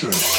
picture.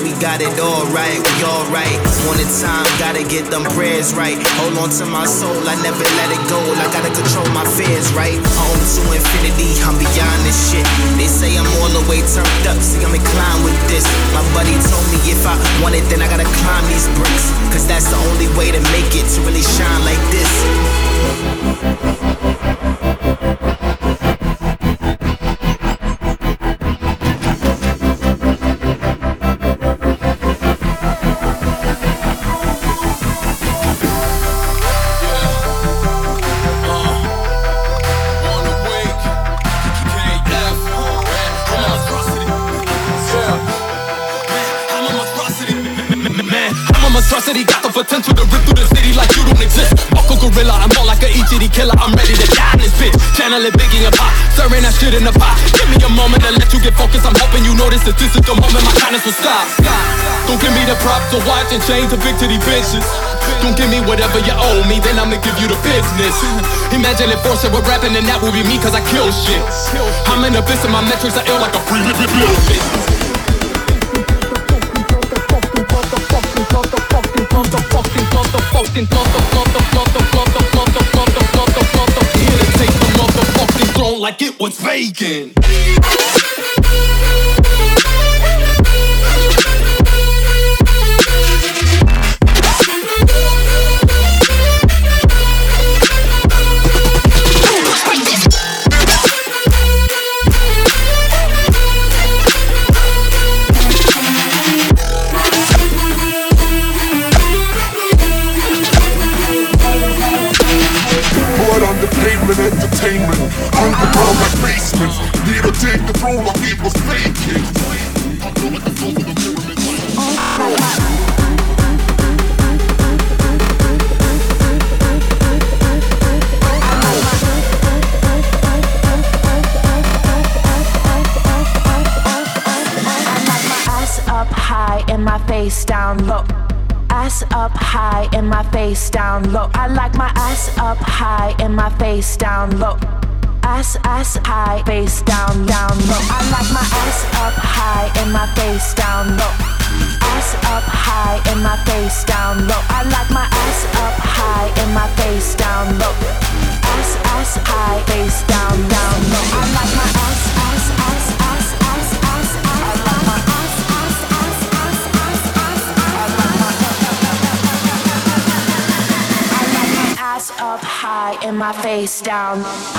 We got it all right, we all right. One at a time, gotta get them prayers right. Hold on to my soul, I never let it go. I gotta control my fears, right? Home to infinity, I'm beyond this shit. They say I'm all the way turned up, see, I'm inclined with this. My buddy told me if I want it, then I gotta climb these bricks. Cause that's the only way to make it, to really shine like this. smelling Biggie and Pop, stirring that shit in the pot. Give me a moment to let you get focused. I'm hoping you notice that this is the moment my kindness will stop. Don't give me the props to watch and change the victory bitches. Don't give me whatever you owe me, then I'ma give you the business. Imagine if Force were rapping and that would be me, cause I kill shit. I'm in the abyss and my metrics are ill like a free business. fucking, fucking, fucking, fucking, fucking, fucking, fucking, fucking, fucking, fucking, fucking, fucking, fucking, what's vacant. Down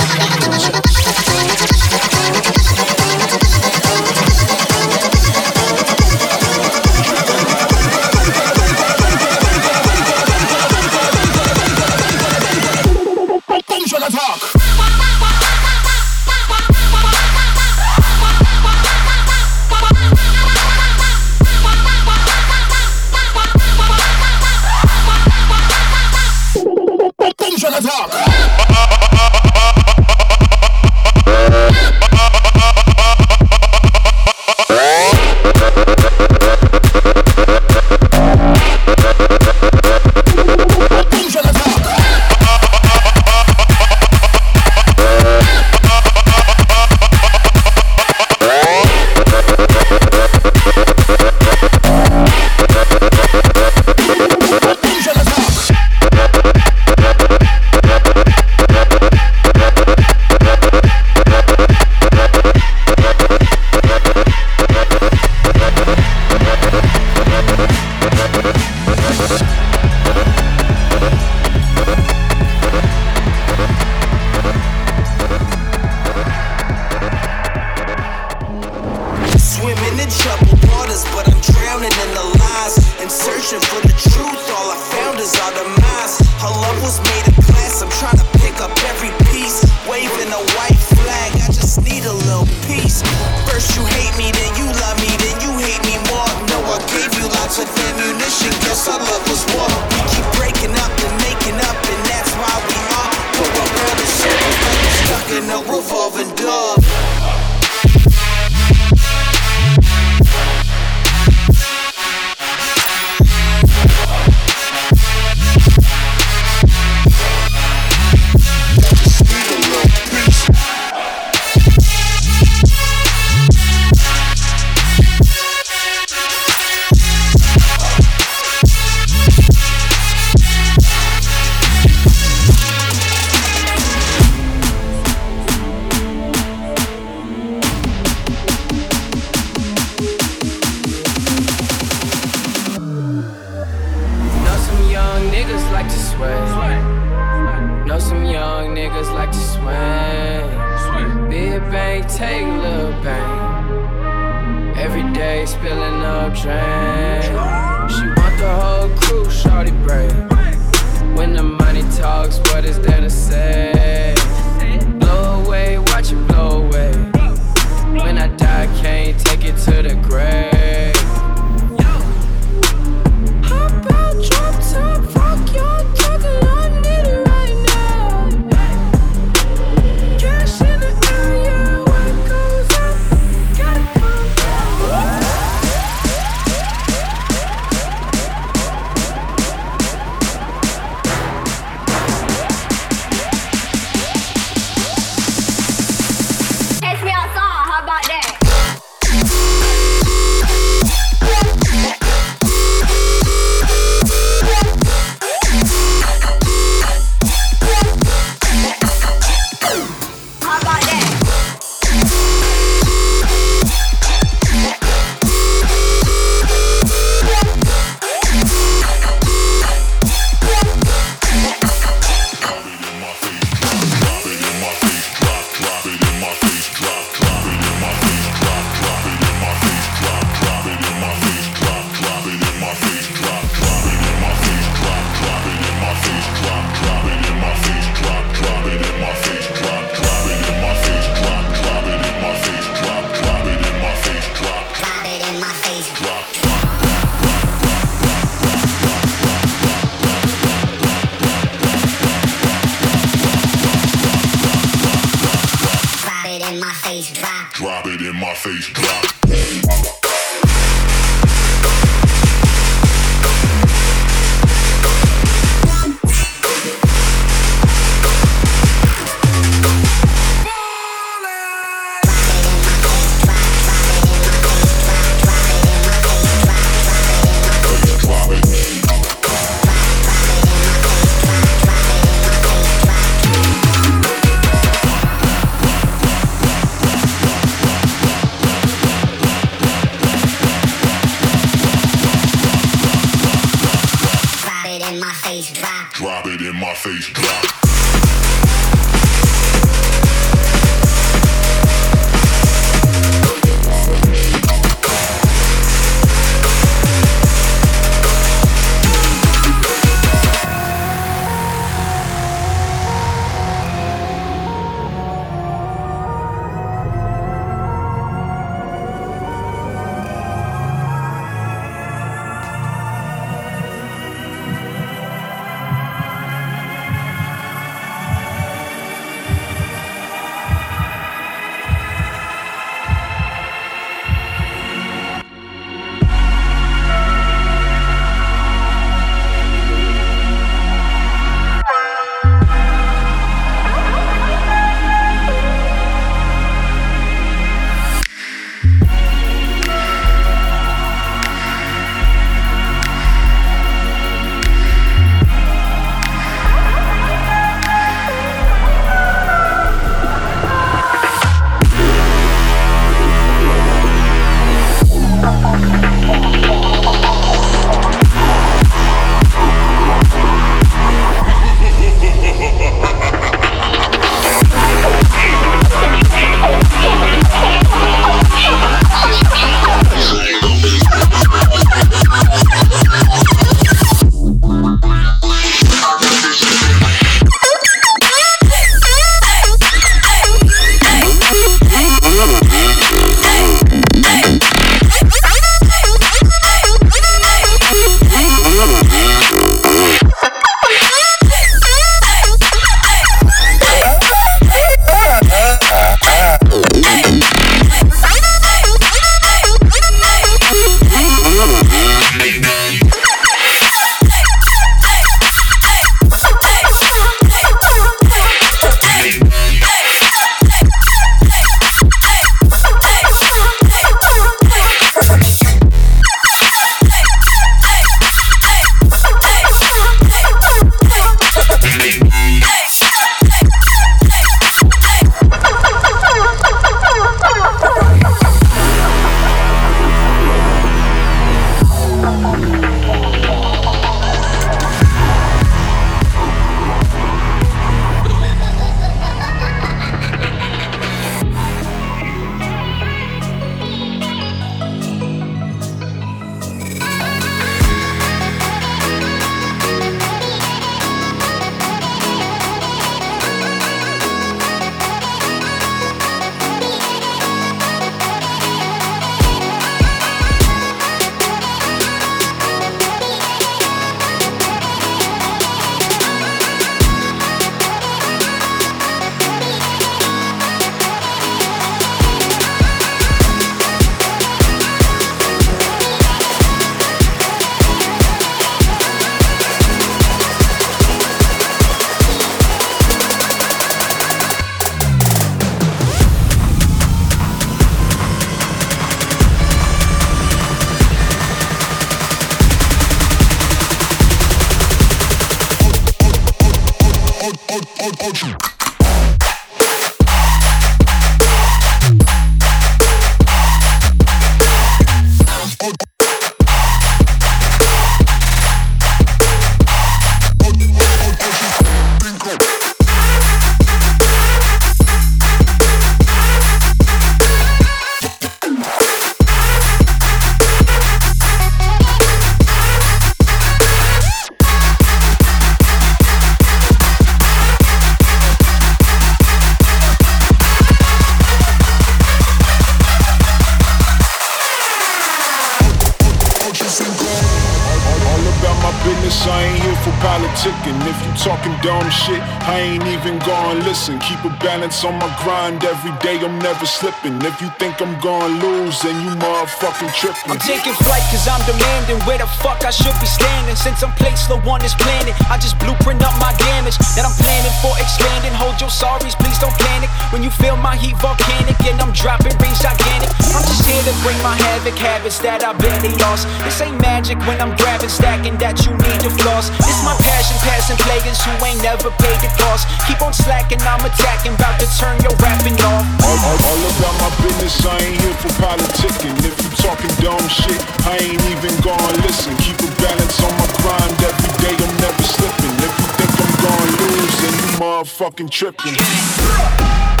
talking dumb shit, I ain't even gonna listen. Keep a balance on my grind every day, I'm never slipping. If you think I'm gonna lose, then you motherfucking tripping. I'm taking flight cause I'm demanding where the fuck I should be standing. Since I'm placed low on this planet, I just blueprint up my damage that I'm planning for expanding. Hold your sorries, please don't panic. When you feel my heat volcanic and I'm dropping rings gigantic, I'm just here to bring my havoc habits that I barely lost. This ain't magic when I'm grabbing, stacking that you need to floss. This my passion, passing players who ain't never paid the cost. Keep on slacking, I'm attacking, about to turn your rapping off. All, all, all about my business, I ain't here for politicking. If you talking dumb shit, I ain't even gonna listen. Keep a balance on my grind every day, I'm never slipping. If you think I'm gonna lose, then you motherfucking tripping.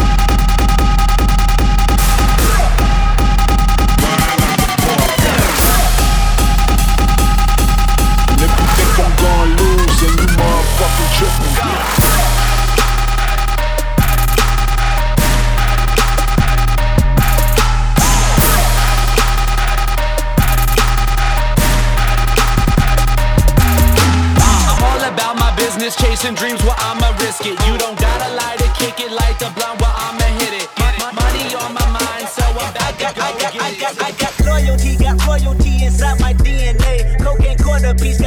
Chasing dreams where I'ma risk it. You don't gotta lie to kick it like the blunt where I'ma hit it. My, Money on my mind, so I'm back to go I got, I got, I got loyalty, got royalty inside my DNA.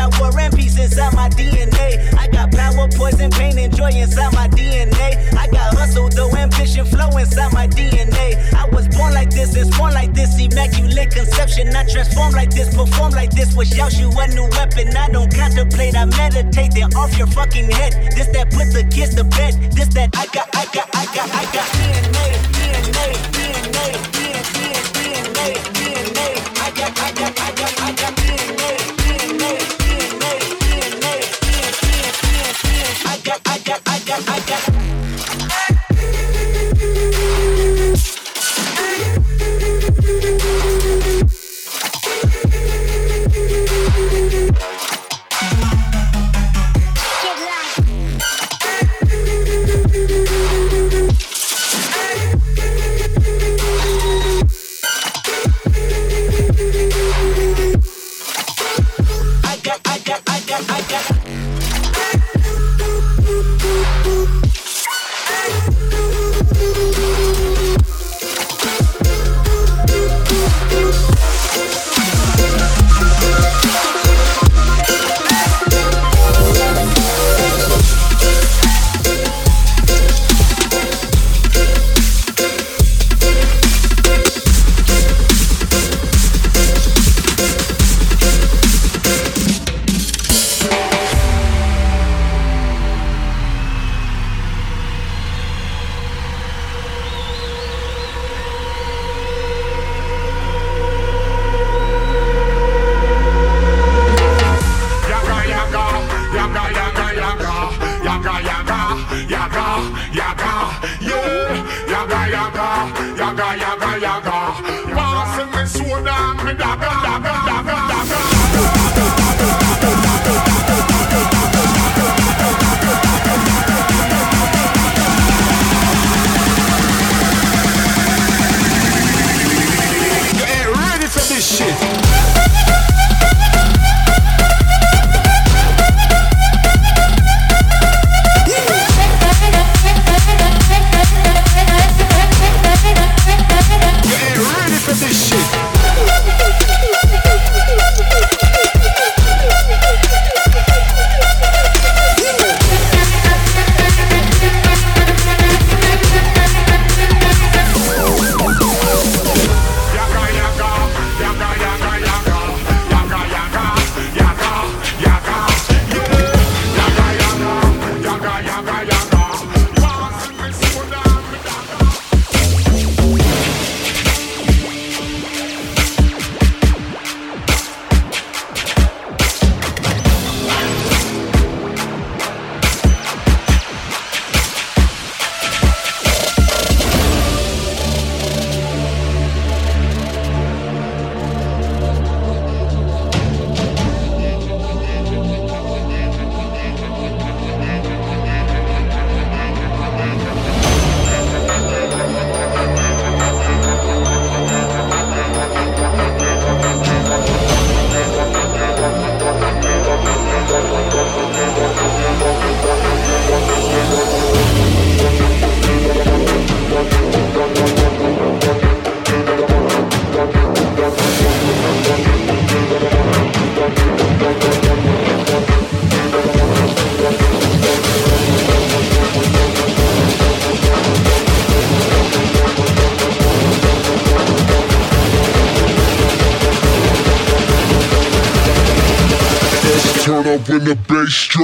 Got war and peace inside my DNA. I got power, poison, pain, and joy inside my DNA. I got hustle, though, ambition, flow inside my DNA. I was born like this, and born like this, immaculate conception. I transform like this, perform like this, wish out you a new weapon. I don't contemplate, I meditate, then off your fucking head. This that put the kids to bed. This that I got, I got, I got, I got DNA, DNA, DNA, DNA, DNA, DNA. I got, I got,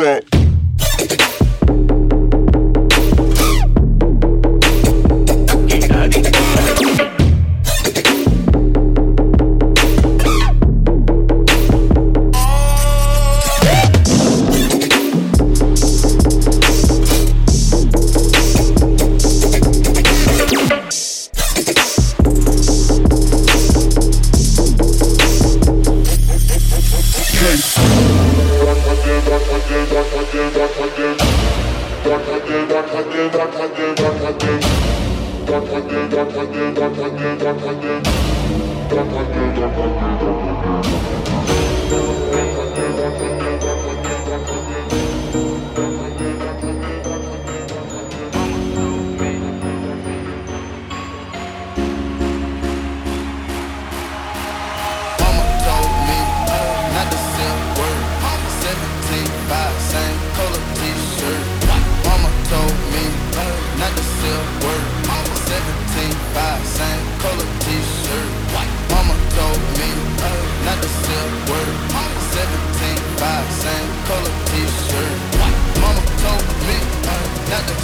bass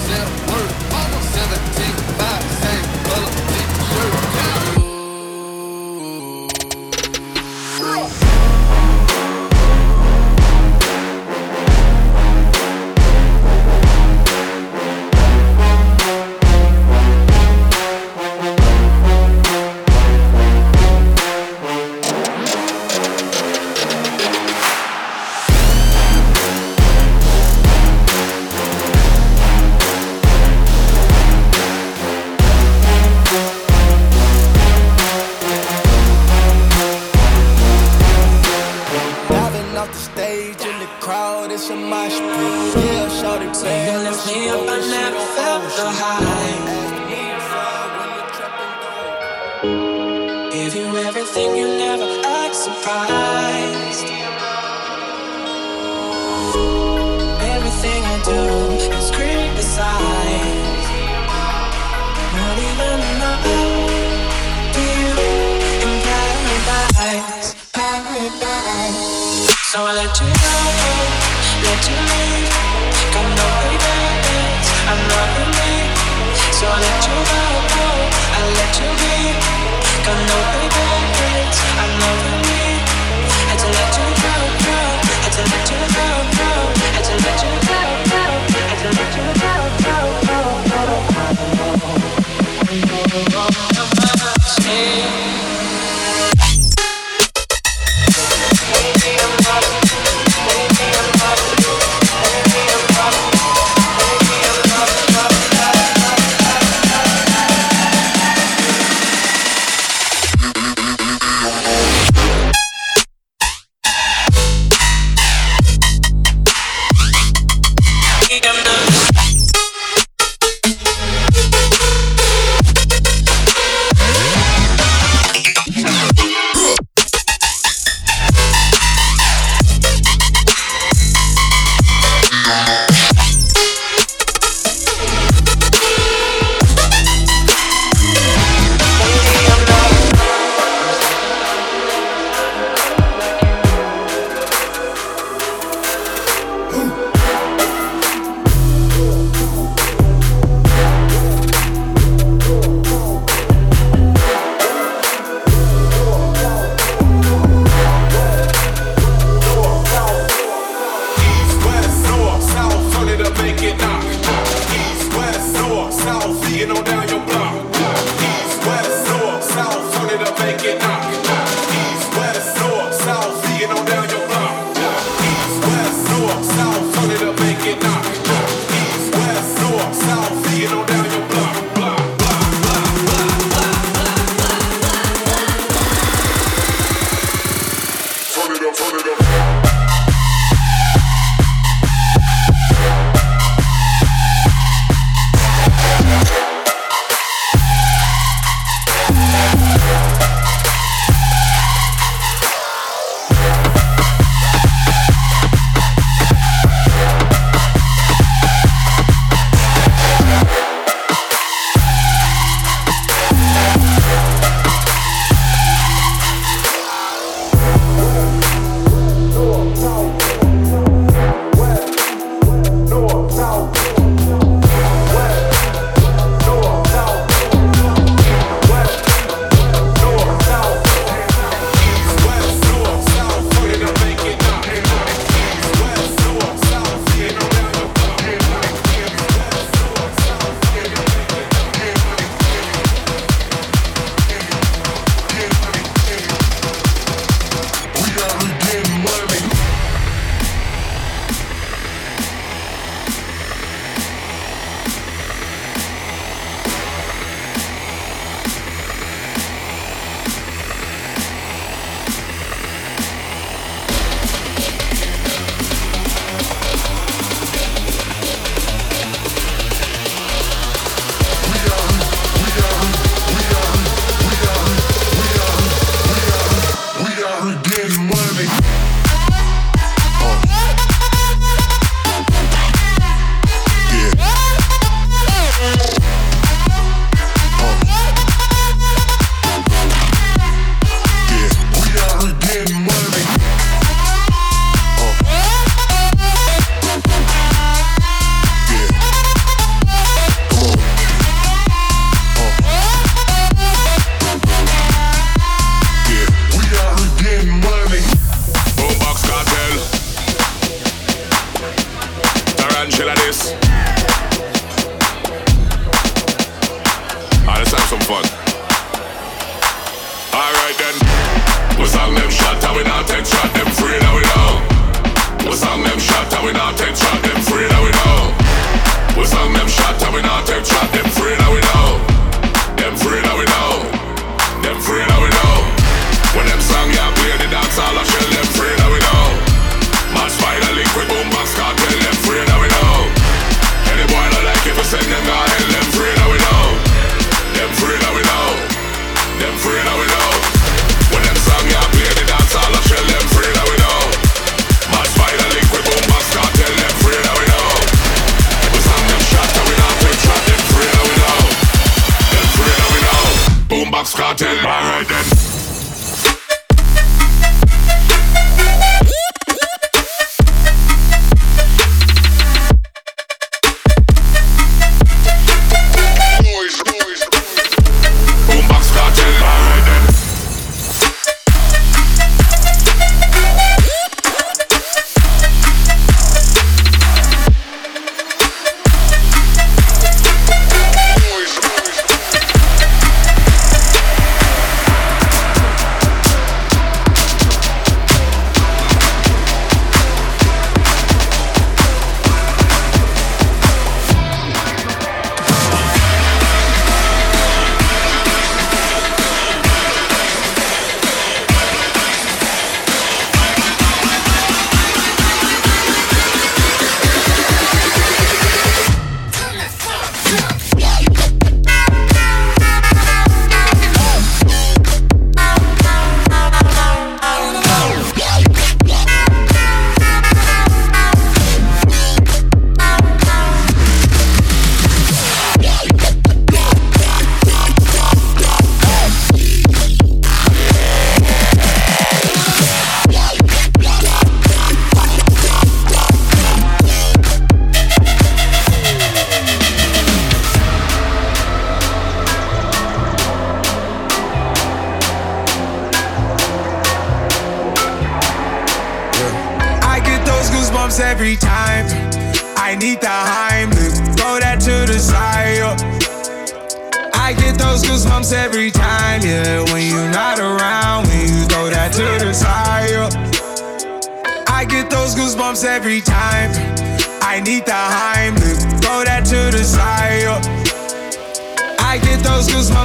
Yeah.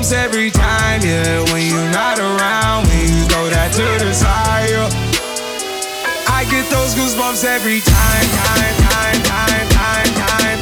every time, yeah. When you're not around, when you go that to the side, yeah. I get those goosebumps every time, time, time, time, time, time.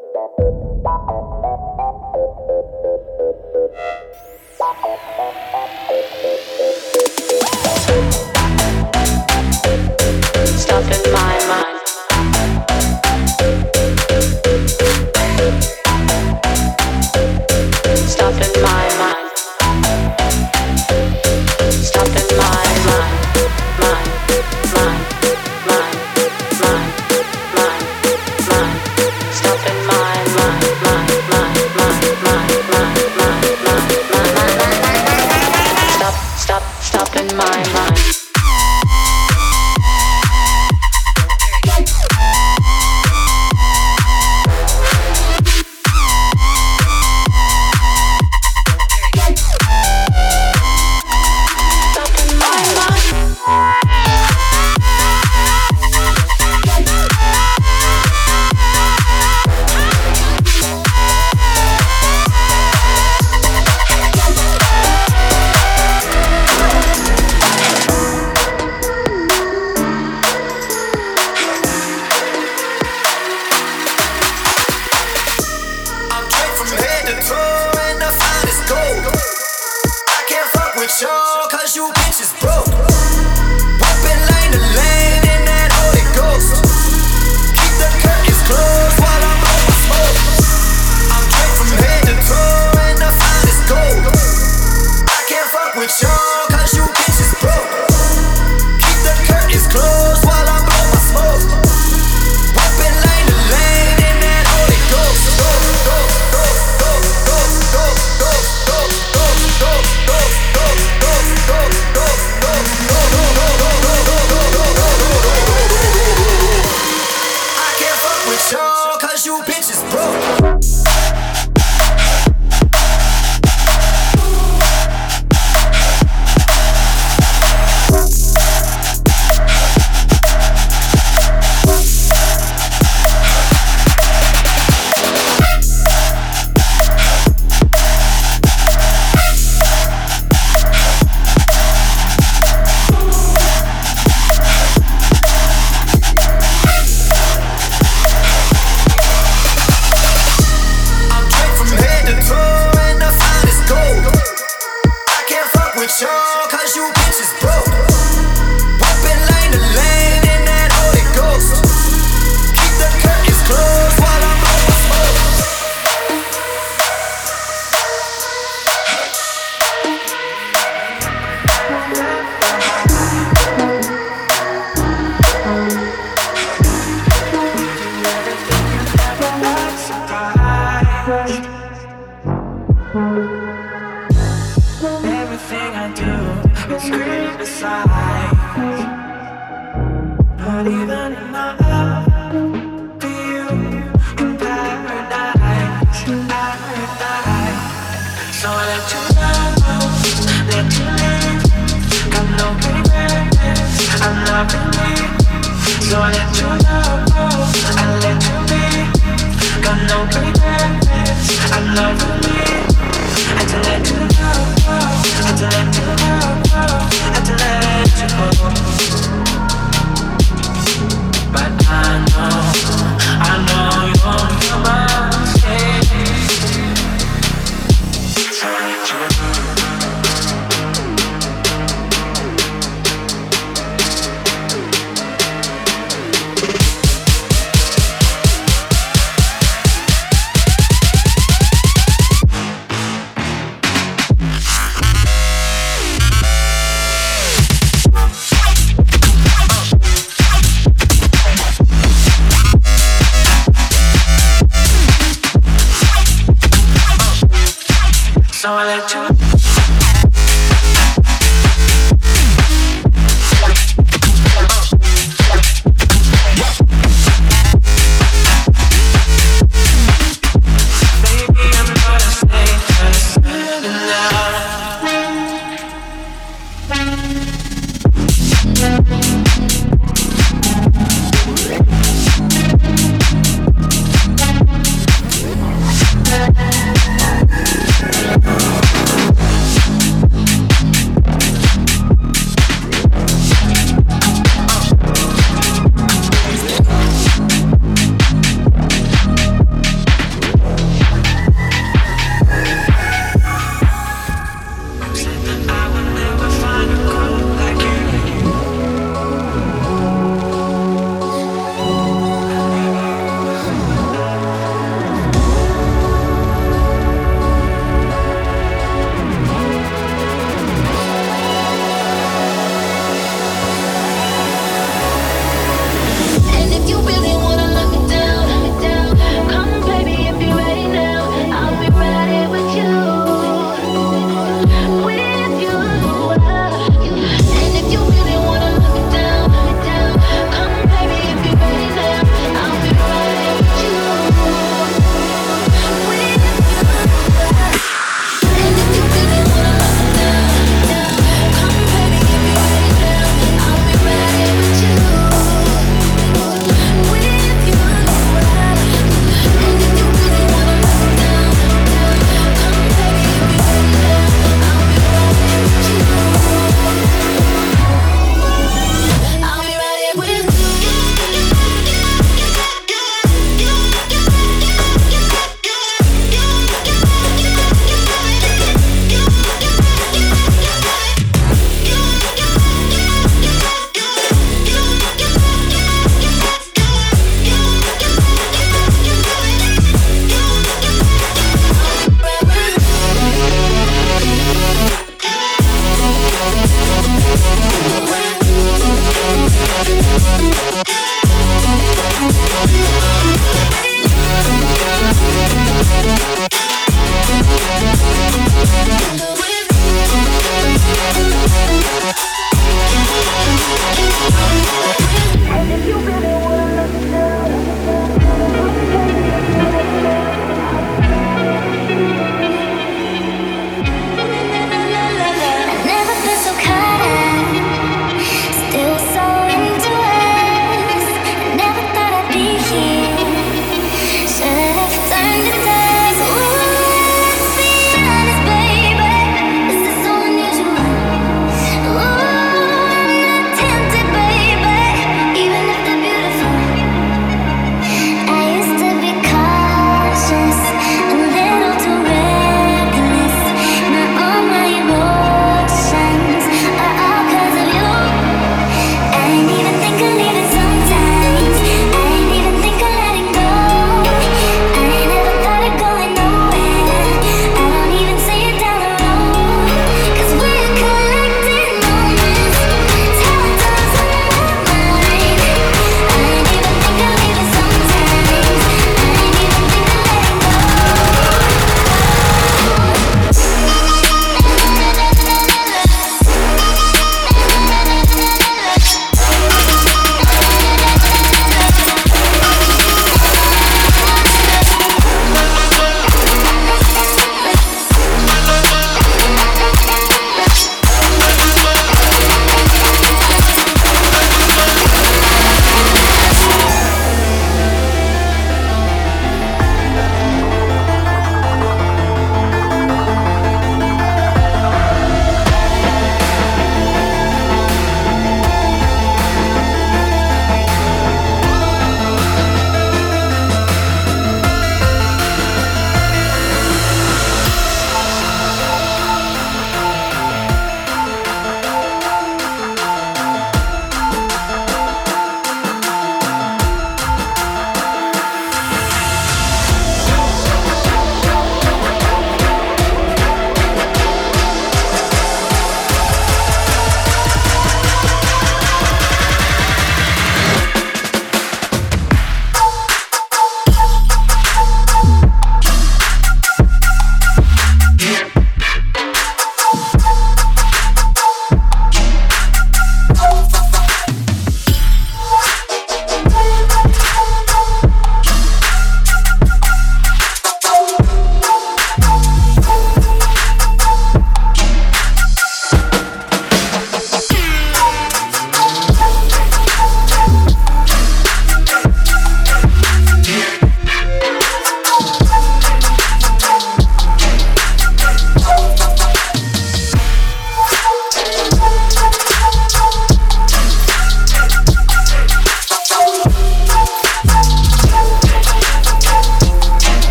Thank you.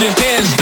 Russian hands.